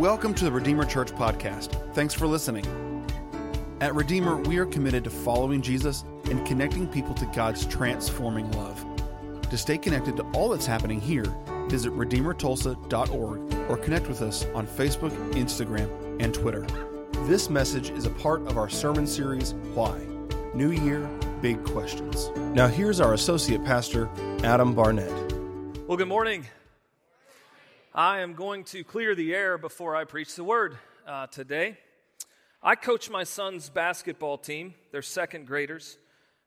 Welcome to the Redeemer Church podcast. Thanks for listening. At Redeemer, we are committed to following Jesus and connecting people to God's transforming love. To stay connected to all that's happening here, visit RedeemerTulsa.org or connect with us on Facebook, Instagram, and Twitter. This message is a part of our sermon series, Why? New Year, Big Questions. Now, here's our Associate Pastor, Adam Barnett. Well, good morning. I am going to clear the air before I preach the word uh, today. I coach my son's basketball team, they're second graders.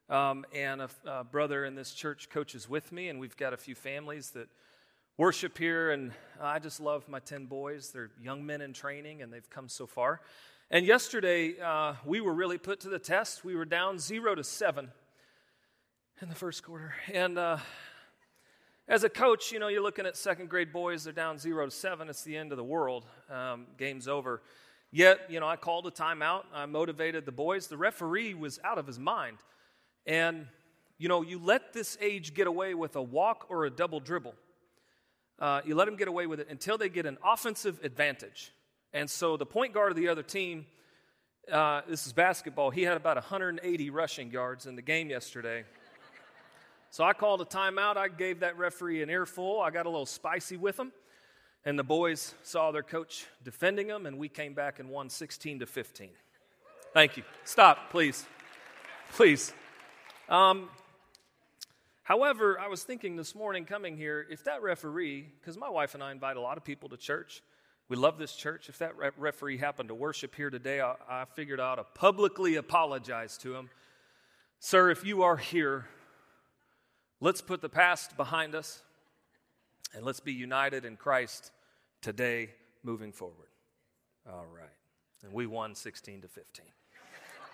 Um, and a, a, brother in this church coaches with me, and we've got a few families that worship here. And I just love my 10 boys. They're young men in training, and they've come so far. And yesterday, uh, we were really put to the test. We were down zero to seven in the first quarter. And uh, as a coach, you know, you're looking at second grade boys, they're down zero to seven. It's the end of the world. Um, game's over. Yet, you know, I called a timeout. I motivated the boys. The referee was out of his mind. And, you know, you let this age get away with a walk or a double dribble. Uh, you let them get away with it until they get an offensive advantage. And so the point guard of the other team, uh, this is basketball, he had about 180 rushing yards in the game yesterday. So I called a timeout. I gave that referee an earful. I got a little spicy with him. And the boys saw their coach defending them, and we came back and won 16 to 15. Thank you. Stop, please. Please. Um, however, I was thinking this morning coming here, if that referee, because my wife and I invite a lot of people to church, we love this church. If that re- referee happened to worship here today, I, I figured out to publicly apologize to him. Sir, if you are here, let's put the past behind us and let's be united in Christ today moving forward. All right. And we won 16 to 15.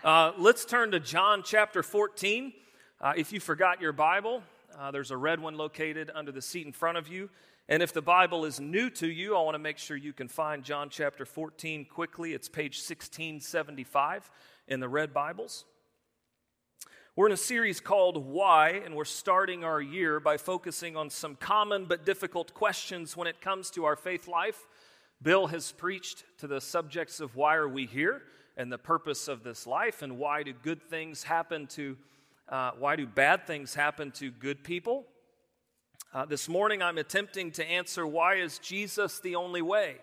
Uh, let's turn to John chapter 14. Uh, if you forgot your Bible, uh, there's a red one located under the seat in front of you. And if the Bible is new to you, I want to make sure you can find John chapter 14 quickly. It's page 1675 in the red Bibles. We're in a series called Why, and we're starting our year by focusing on some common but difficult questions when it comes to our faith life. Bill has preached to the subjects of why are we here? and the purpose of this life and why do good things happen to uh, why do bad things happen to good people uh, this morning i'm attempting to answer why is jesus the only way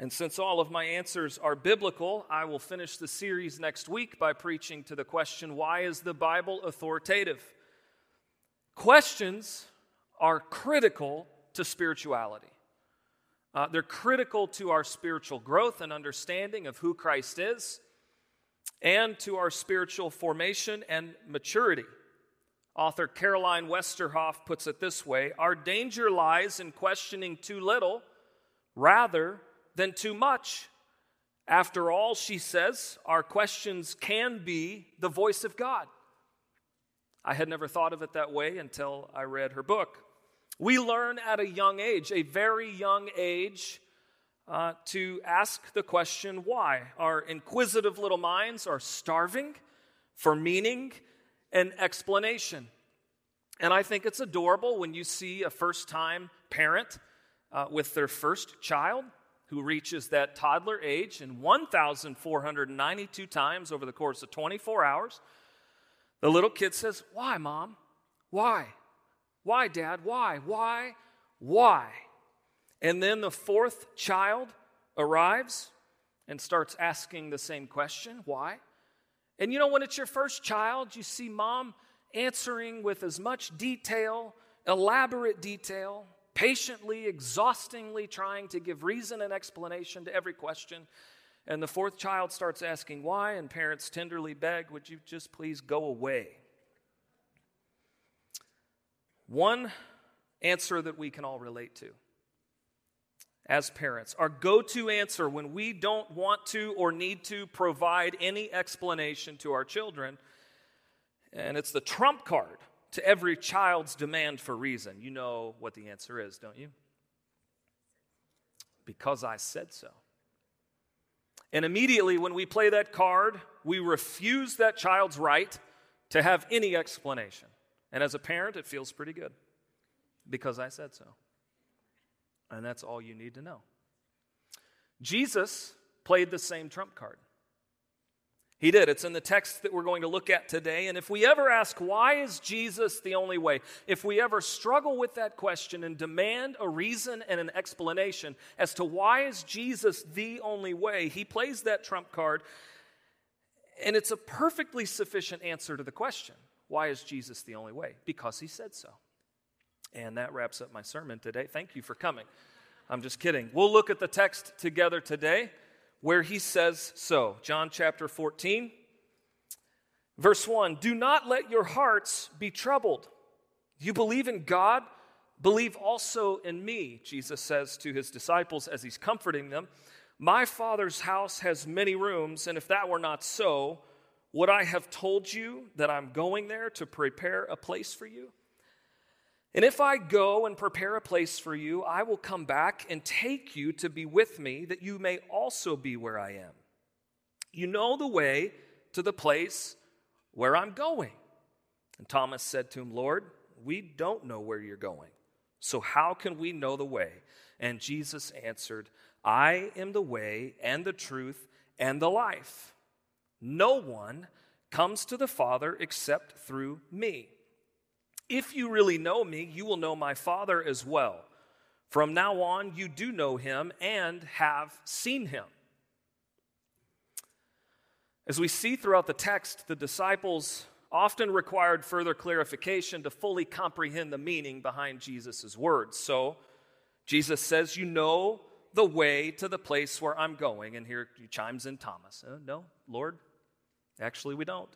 and since all of my answers are biblical i will finish the series next week by preaching to the question why is the bible authoritative questions are critical to spirituality uh, they're critical to our spiritual growth and understanding of who Christ is and to our spiritual formation and maturity. Author Caroline Westerhoff puts it this way Our danger lies in questioning too little rather than too much. After all, she says, our questions can be the voice of God. I had never thought of it that way until I read her book. We learn at a young age, a very young age, uh, to ask the question why. Our inquisitive little minds are starving for meaning and explanation. And I think it's adorable when you see a first time parent uh, with their first child who reaches that toddler age, and 1,492 times over the course of 24 hours, the little kid says, Why, mom? Why? Why, Dad? Why? Why? Why? And then the fourth child arrives and starts asking the same question why? And you know, when it's your first child, you see mom answering with as much detail, elaborate detail, patiently, exhaustingly trying to give reason and explanation to every question. And the fourth child starts asking why, and parents tenderly beg, Would you just please go away? One answer that we can all relate to as parents, our go to answer when we don't want to or need to provide any explanation to our children, and it's the trump card to every child's demand for reason. You know what the answer is, don't you? Because I said so. And immediately when we play that card, we refuse that child's right to have any explanation. And as a parent, it feels pretty good because I said so. And that's all you need to know. Jesus played the same trump card. He did. It's in the text that we're going to look at today. And if we ever ask, why is Jesus the only way? If we ever struggle with that question and demand a reason and an explanation as to why is Jesus the only way, he plays that trump card. And it's a perfectly sufficient answer to the question why is Jesus the only way? Because he said so. And that wraps up my sermon today. Thank you for coming. I'm just kidding. We'll look at the text together today where he says so. John chapter 14, verse 1 Do not let your hearts be troubled. You believe in God, believe also in me, Jesus says to his disciples as he's comforting them. My Father's house has many rooms, and if that were not so, would I have told you that I'm going there to prepare a place for you? And if I go and prepare a place for you, I will come back and take you to be with me, that you may also be where I am. You know the way to the place where I'm going. And Thomas said to him, Lord, we don't know where you're going. So how can we know the way? And Jesus answered, I am the way and the truth and the life. No one comes to the Father except through me. If you really know me, you will know my Father as well. From now on, you do know him and have seen him. As we see throughout the text, the disciples often required further clarification to fully comprehend the meaning behind Jesus' words. So, Jesus says, You know the way to the place where I'm going. And here he chimes in Thomas. Uh, no, Lord, actually, we don't.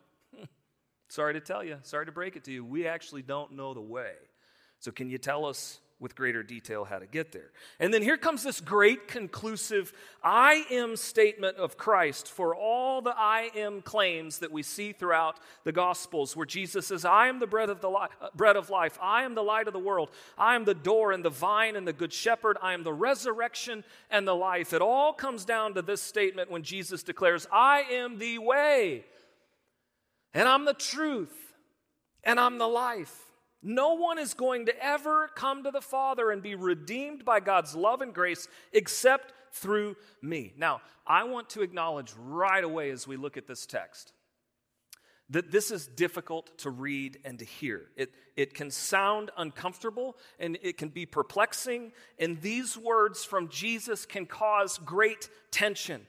Sorry to tell you, sorry to break it to you, we actually don't know the way. So, can you tell us with greater detail how to get there? And then here comes this great conclusive I am statement of Christ for all the I am claims that we see throughout the Gospels, where Jesus says, I am the bread of, the li- uh, bread of life, I am the light of the world, I am the door and the vine and the good shepherd, I am the resurrection and the life. It all comes down to this statement when Jesus declares, I am the way and I'm the truth, and I'm the life. No one is going to ever come to the Father and be redeemed by God's love and grace except through me. Now, I want to acknowledge right away as we look at this text that this is difficult to read and to hear. It, it can sound uncomfortable and it can be perplexing, and these words from Jesus can cause great tension.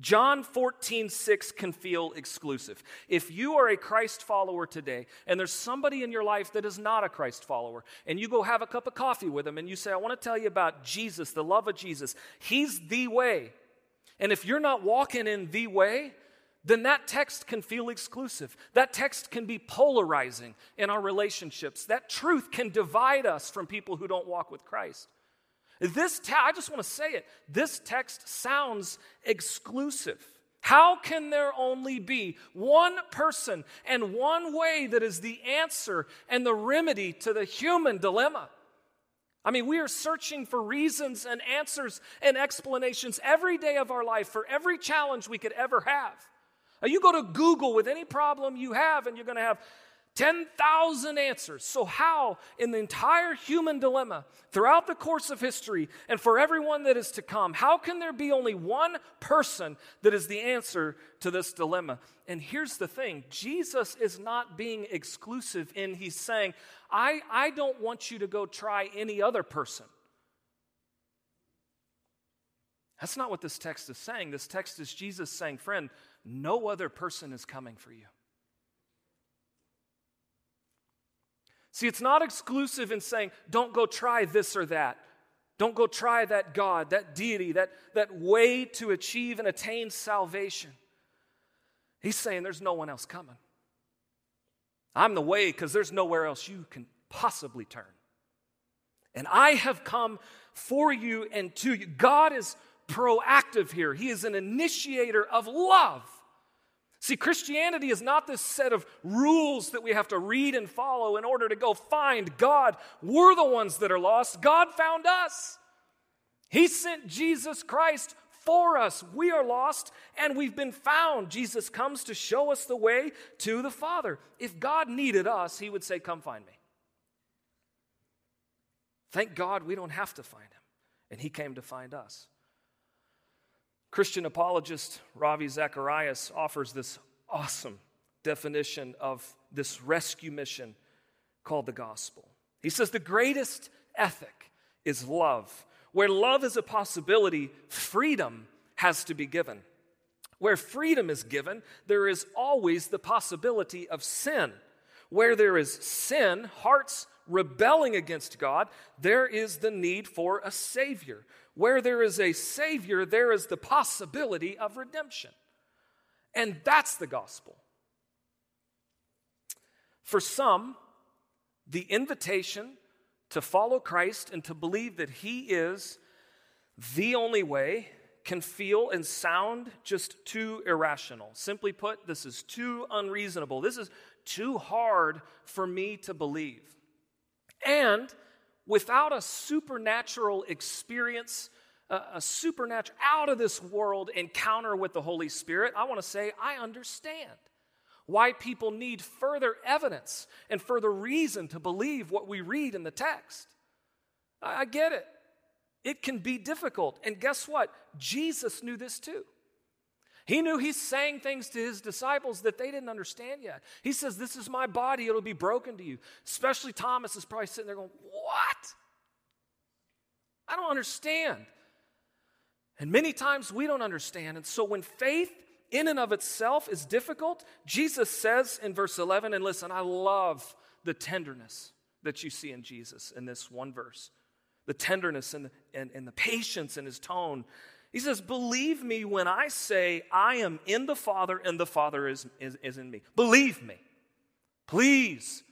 John 14, 6 can feel exclusive. If you are a Christ follower today and there's somebody in your life that is not a Christ follower, and you go have a cup of coffee with them and you say, I want to tell you about Jesus, the love of Jesus, He's the way. And if you're not walking in the way, then that text can feel exclusive. That text can be polarizing in our relationships. That truth can divide us from people who don't walk with Christ. This, te- I just want to say it, this text sounds exclusive. How can there only be one person and one way that is the answer and the remedy to the human dilemma? I mean, we are searching for reasons and answers and explanations every day of our life for every challenge we could ever have. Now, you go to Google with any problem you have, and you're going to have 10,000 answers. So, how in the entire human dilemma throughout the course of history and for everyone that is to come, how can there be only one person that is the answer to this dilemma? And here's the thing Jesus is not being exclusive in he's saying, I, I don't want you to go try any other person. That's not what this text is saying. This text is Jesus saying, friend, no other person is coming for you. See, it's not exclusive in saying, don't go try this or that. Don't go try that God, that deity, that, that way to achieve and attain salvation. He's saying there's no one else coming. I'm the way because there's nowhere else you can possibly turn. And I have come for you and to you. God is proactive here, He is an initiator of love. See, Christianity is not this set of rules that we have to read and follow in order to go find God. We're the ones that are lost. God found us. He sent Jesus Christ for us. We are lost and we've been found. Jesus comes to show us the way to the Father. If God needed us, He would say, Come find me. Thank God we don't have to find Him. And He came to find us. Christian apologist Ravi Zacharias offers this awesome definition of this rescue mission called the gospel. He says the greatest ethic is love. Where love is a possibility, freedom has to be given. Where freedom is given, there is always the possibility of sin. Where there is sin, hearts rebelling against God, there is the need for a Savior. Where there is a Savior, there is the possibility of redemption. And that's the gospel. For some, the invitation to follow Christ and to believe that He is the only way can feel and sound just too irrational. Simply put, this is too unreasonable. This is too hard for me to believe. And without a supernatural experience, a, supernatural, out of this world encounter with the Holy Spirit, I want to say, I understand why people need further evidence and further reason to believe what we read in the text. I get it. It can be difficult. And guess what? Jesus knew this too. He knew he's saying things to his disciples that they didn't understand yet. He says, This is my body, it'll be broken to you. Especially Thomas is probably sitting there going, What? I don't understand. And many times we don't understand. And so when faith in and of itself is difficult, Jesus says in verse 11, and listen, I love the tenderness that you see in Jesus in this one verse the tenderness and, and, and the patience in his tone. He says, Believe me when I say I am in the Father and the Father is, is, is in me. Believe me. Please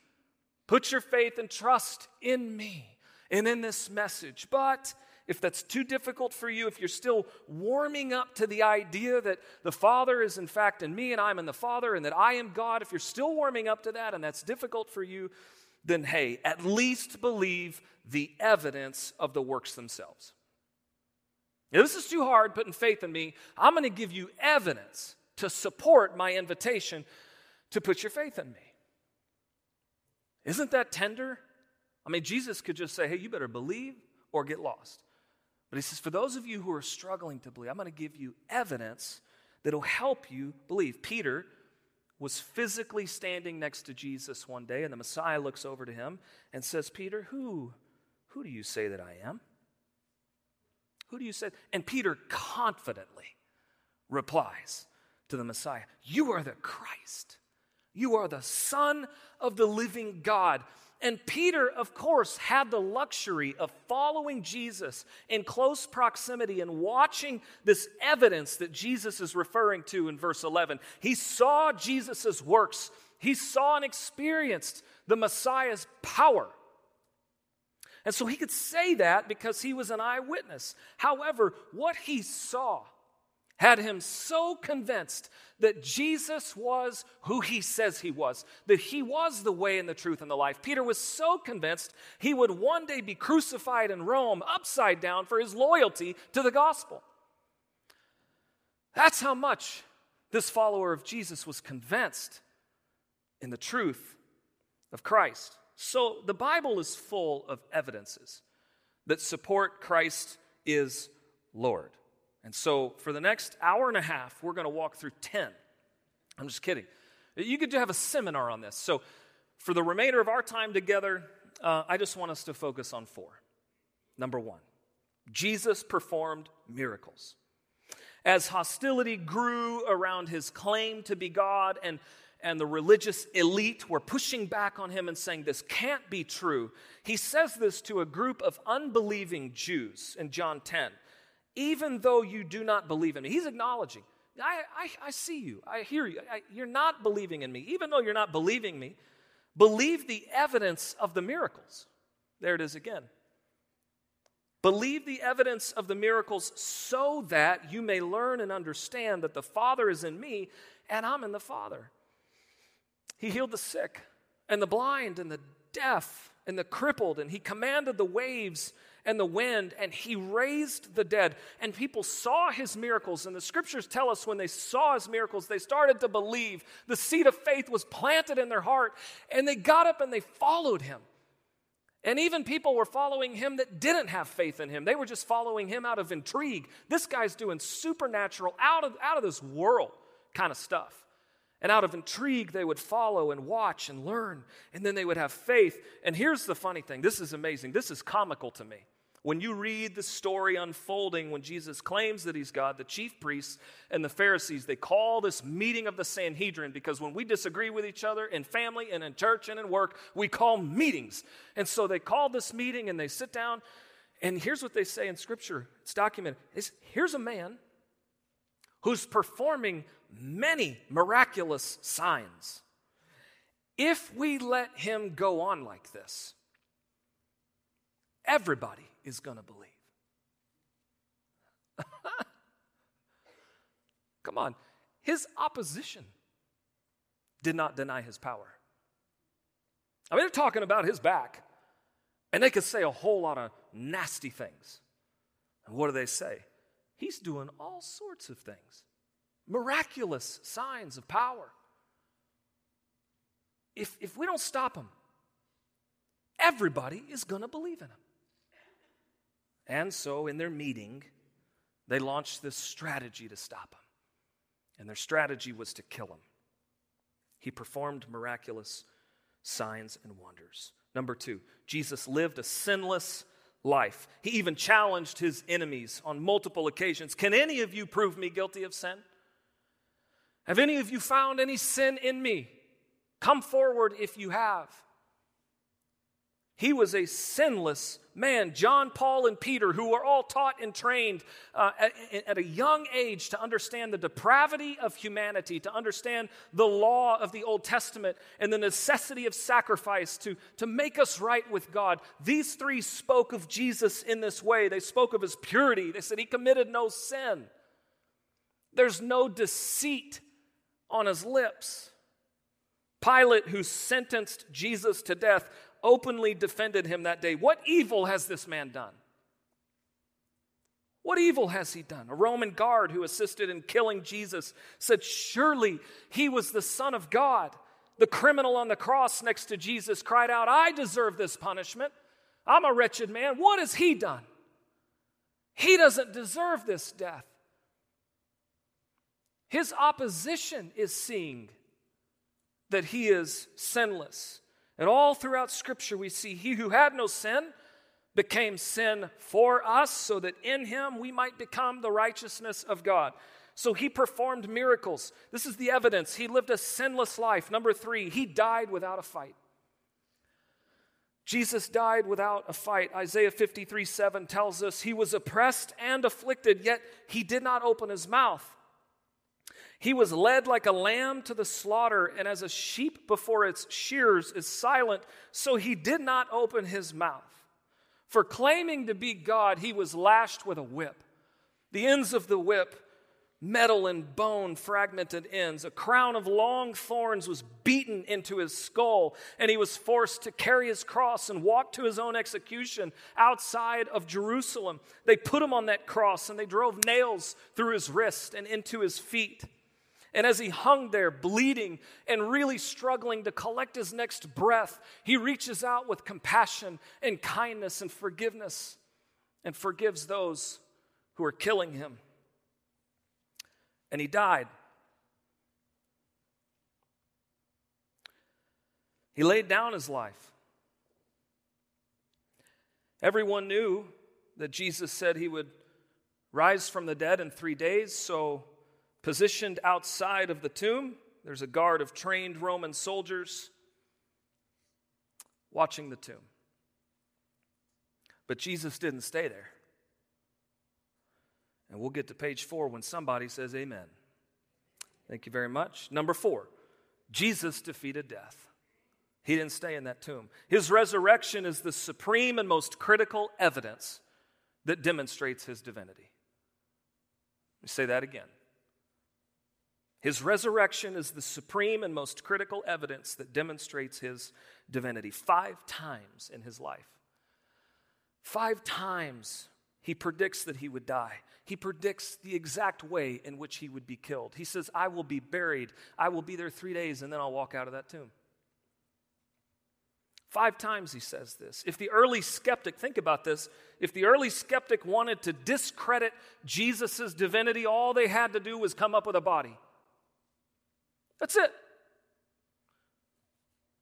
put your faith and trust in me and in this message. But if that's too difficult for you, if you're still warming up to the idea that the Father is in fact in me and I'm in the Father and that I am God, if you're still warming up to that and that's difficult for you, then hey, at least believe the evidence of the works themselves. Now, this is too hard putting faith in me. I'm going to give you evidence to support my invitation to put your faith in me. Isn't that tender? I mean, Jesus could just say, hey, you better believe or get lost. But he says, for those of you who are struggling to believe, I'm going to give you evidence that'll help you believe. Peter was physically standing next to Jesus one day, and the Messiah looks over to him and says, Peter, who, who do you say that I am? Who do you say? And Peter confidently replies to the Messiah, You are the Christ. You are the Son of the living God. And Peter, of course, had the luxury of following Jesus in close proximity and watching this evidence that Jesus is referring to in verse 11. He saw Jesus' works, he saw and experienced the Messiah's power. And so he could say that because he was an eyewitness. However, what he saw had him so convinced that Jesus was who he says he was, that he was the way and the truth and the life. Peter was so convinced he would one day be crucified in Rome upside down for his loyalty to the gospel. That's how much this follower of Jesus was convinced in the truth of Christ. So the Bible is full of evidences that support Christ is Lord. And so for the next hour and a half, we're going to walk through 10. I'm just kidding. You could have a seminar on this. So for the remainder of our time together, uh, I just want us to focus on four. Number one, Jesus performed miracles. As hostility grew around his claim to be God and and the religious elite were pushing back on him and saying, This can't be true. He says this to a group of unbelieving Jews in John 10 even though you do not believe in me. He's acknowledging, I, I, I see you, I hear you, I, you're not believing in me. Even though you're not believing me, believe the evidence of the miracles. There it is again. Believe the evidence of the miracles so that you may learn and understand that the Father is in me and I'm in the Father. He healed the sick and the blind and the deaf and the crippled, and he commanded the waves and the wind, and he raised the dead. And people saw his miracles. And the scriptures tell us when they saw his miracles, they started to believe. The seed of faith was planted in their heart, and they got up and they followed him. And even people were following him that didn't have faith in him. They were just following him out of intrigue. This guy's doing supernatural, out of, out of this world kind of stuff. And out of intrigue, they would follow and watch and learn, and then they would have faith. And here's the funny thing this is amazing. This is comical to me. When you read the story unfolding when Jesus claims that he's God, the chief priests and the Pharisees, they call this meeting of the Sanhedrin because when we disagree with each other in family and in church and in work, we call meetings. And so they call this meeting and they sit down. And here's what they say in Scripture it's documented. It's, here's a man who's performing many miraculous signs. If we let him go on like this, everybody is going to believe. Come on. His opposition did not deny his power. I mean, they're talking about his back, and they could say a whole lot of nasty things. And what do they say? He's doing all sorts of things miraculous signs of power. If, if we don't stop him, everybody is going to believe in him. And so, in their meeting, they launched this strategy to stop him. And their strategy was to kill him. He performed miraculous signs and wonders. Number two, Jesus lived a sinless life. He even challenged his enemies on multiple occasions. Can any of you prove me guilty of sin? Have any of you found any sin in me? Come forward if you have. He was a sinless man. John, Paul, and Peter, who were all taught and trained uh, at, at, a young age to understand the depravity of humanity, to understand the law of the Old Testament, and the necessity of sacrifice to, to make us right with God. These three spoke of Jesus in this way. They spoke of his purity. They said he committed no sin, there's no deceit on his lips. Pilate, who sentenced Jesus to death, openly defended him that day. What evil has this man done? What evil has he done? A Roman guard who assisted in killing Jesus said, Surely he was the Son of God. The criminal on the cross next to Jesus cried out, I deserve this punishment. I'm a wretched man. What has he done? He doesn't deserve this death. His opposition is seeing that he is sinless. And all throughout Scripture, we see he who had no sin became sin for us so that in him we might become the righteousness of God. So he performed miracles. This is the evidence. He lived a sinless life. Number three, he died without a fight. Jesus died without a fight. Isaiah 53 7 tells us he was oppressed and afflicted, yet he did not open his mouth. He was led like a lamb to the slaughter, and as a sheep before its shears is silent, so he did not open his mouth. For claiming to be God, he was lashed with a whip. The ends of the whip, metal and bone fragmented ends, a crown of long thorns was beaten into his skull, and he was forced to carry his cross and walk to his own execution outside of Jerusalem. They put him on that cross and they drove nails through his wrist and into his feet. And as he hung there, bleeding and really struggling to collect his next breath, he reaches out with compassion and kindness and forgiveness and forgives those who are killing him. And he died. He laid down his life. Everyone knew that Jesus said he would rise from the dead in three days, so Positioned outside of the tomb, there's a guard of trained Roman soldiers watching the tomb. But Jesus didn't stay there. And we'll get to page four when somebody says amen. Thank you very much. Number four, Jesus defeated death. He didn't stay in that tomb. His resurrection is the supreme and most critical evidence that demonstrates his divinity. Let me say that again. His resurrection is the supreme and most critical evidence that demonstrates his divinity. Five times in his life, five times he predicts that he would die. He predicts the exact way in which he would be killed. He says, I will be buried. I will be there three days, and then I'll walk out of that tomb. Five times he says this. If the early skeptic, think about this, if the early skeptic wanted to discredit Jesus' divinity, all they had to do was come up with a body. That's it.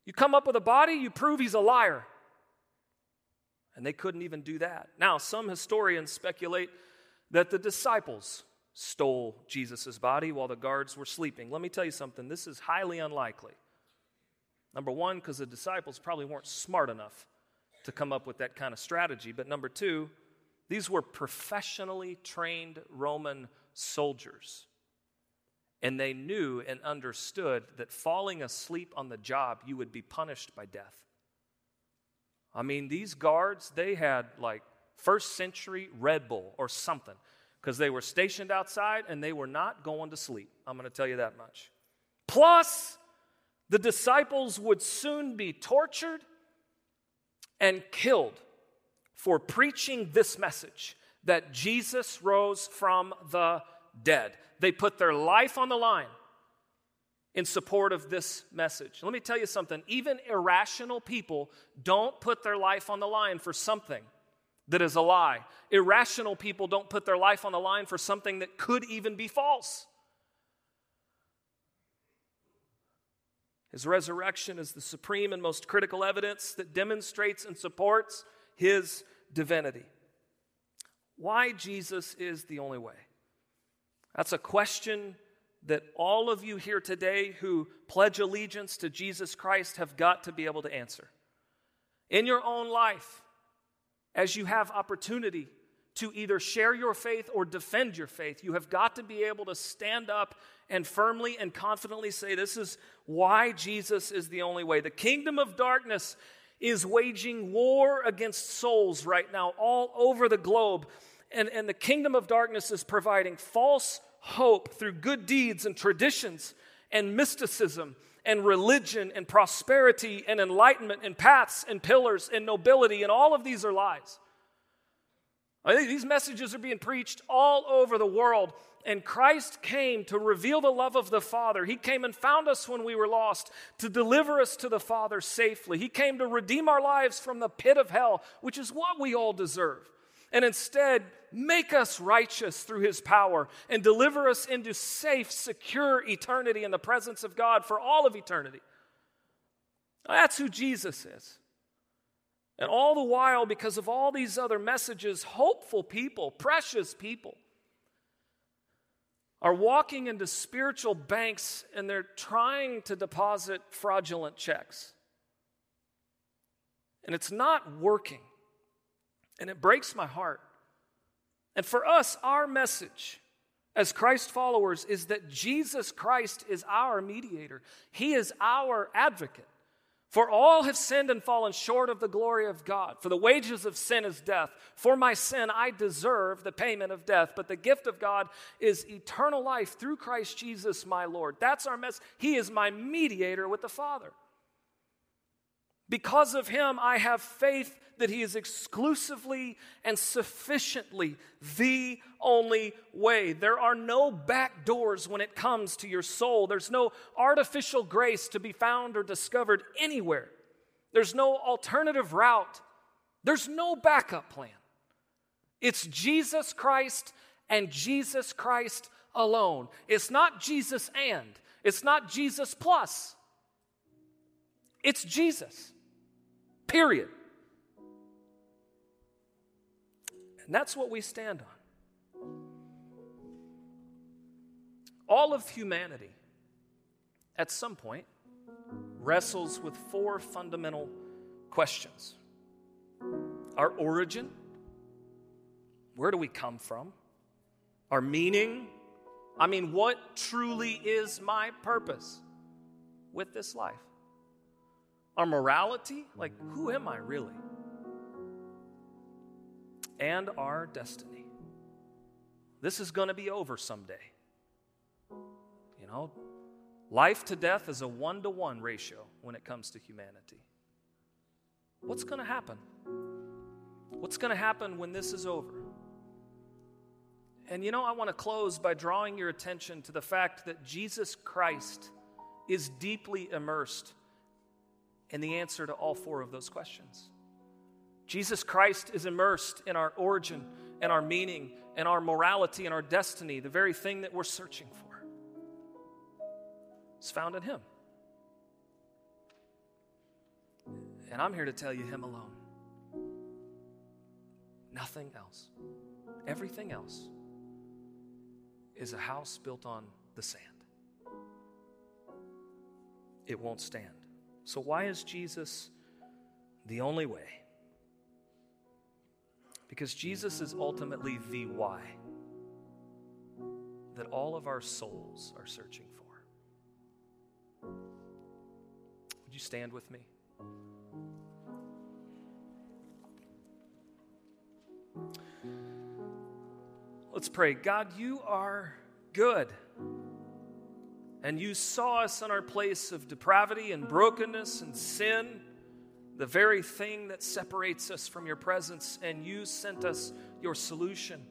You come up with a body, you prove he's a liar. And they couldn't even do that. Now, some historians speculate that the disciples stole Jesus' body while the guards were sleeping. Let me tell you something this is highly unlikely. Number one, because the disciples probably weren't smart enough to come up with that kind of strategy. But number two, these were professionally trained Roman soldiers. And they knew and understood that falling asleep on the job, you would be punished by death. I mean, these guards, they had like first century Red Bull or something because they were stationed outside and they were not going to sleep. I'm going to tell you that much. Plus, the disciples would soon be tortured and killed for preaching this message that Jesus rose from the dead. They put their life on the line in support of this message. Let me tell you something even irrational people don't put their life on the line for something that is a lie. Irrational people don't put their life on the line for something that could even be false. His resurrection is the supreme and most critical evidence that demonstrates and supports his divinity. Why Jesus is the only way? That's a question that all of you here today who pledge allegiance to Jesus Christ have got to be able to answer. In your own life, as you have opportunity to either share your faith or defend your faith, you have got to be able to stand up and firmly and confidently say, This is why Jesus is the only way. The kingdom of darkness is waging war against souls right now all over the globe. And, and the kingdom of darkness is providing false hope through good deeds and traditions and mysticism and religion and prosperity and enlightenment and paths and pillars and nobility, and all of these are lies. I think these messages are being preached all over the world, and Christ came to reveal the love of the Father. He came and found us when we were lost, to deliver us to the Father safely. He came to redeem our lives from the pit of hell, which is what we all deserve and instead make us righteous through his power and deliver us into safe, secure eternity in the presence of God for all of eternity. That's who Jesus is. And all the while, because of all these other messages, hopeful people, precious people, are walking into spiritual banks and they're trying to deposit fraudulent checks. And it's not working. And it breaks my heart. And for us, our message as Christ followers is that Jesus Christ is our mediator, He is our advocate. For all have sinned and fallen short of the glory of God. For the wages of sin is death. For my sin, I deserve the payment of death. But the gift of God is eternal life through Christ Jesus, my Lord. That's our message. He is my mediator with the Father. Because of him, I have faith that he is exclusively and sufficiently the only way. There are no back doors when it comes to your soul, there's no artificial grace to be found or discovered anywhere. There's no alternative route, there's no backup plan. It's Jesus Christ and Jesus Christ alone. It's not Jesus and, it's not Jesus plus. It's Jesus. Period. And that's what we stand on. All of humanity, at some point, wrestles with four fundamental questions our origin, where do we come from? Our meaning, I mean, what truly is my purpose with this life? Our morality like, who am I really? And our destiny. This is going to be over someday. You know, life to death is a one to one ratio when it comes to humanity. What's going to happen? What's going to happen when this is over? And you know, I want to close by drawing your attention to the fact that Jesus Christ is deeply immersed and the answer to all four of those questions. Jesus Christ is immersed in our origin and our meaning and our morality and our destiny, the very thing that we're searching for. It's found in Him. And I'm here to tell you, Him alone. Nothing else. Everything else is a house built on the sand. It won't stand. So, why is Jesus the only way? Because Jesus is ultimately the why that all of our souls are searching for. Would you stand with me? Let's pray. God, you are good. And you saw us in our place of depravity and brokenness and sin, the very thing that separates us from your presence, and you sent us your solution.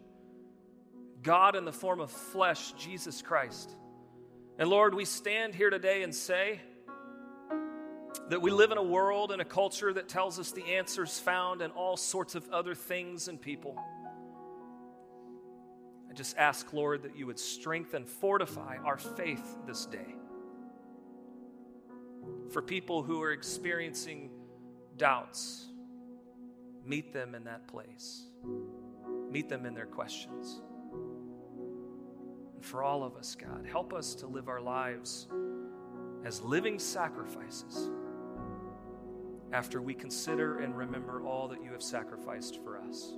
God in the form of flesh, Jesus Christ. And Lord, we stand here today and say that we live in a world and a culture that tells us the answers found in all sorts of other things and people. Just ask, Lord, that you would strengthen, fortify our faith this day. For people who are experiencing doubts, meet them in that place, meet them in their questions. And for all of us, God, help us to live our lives as living sacrifices after we consider and remember all that you have sacrificed for us.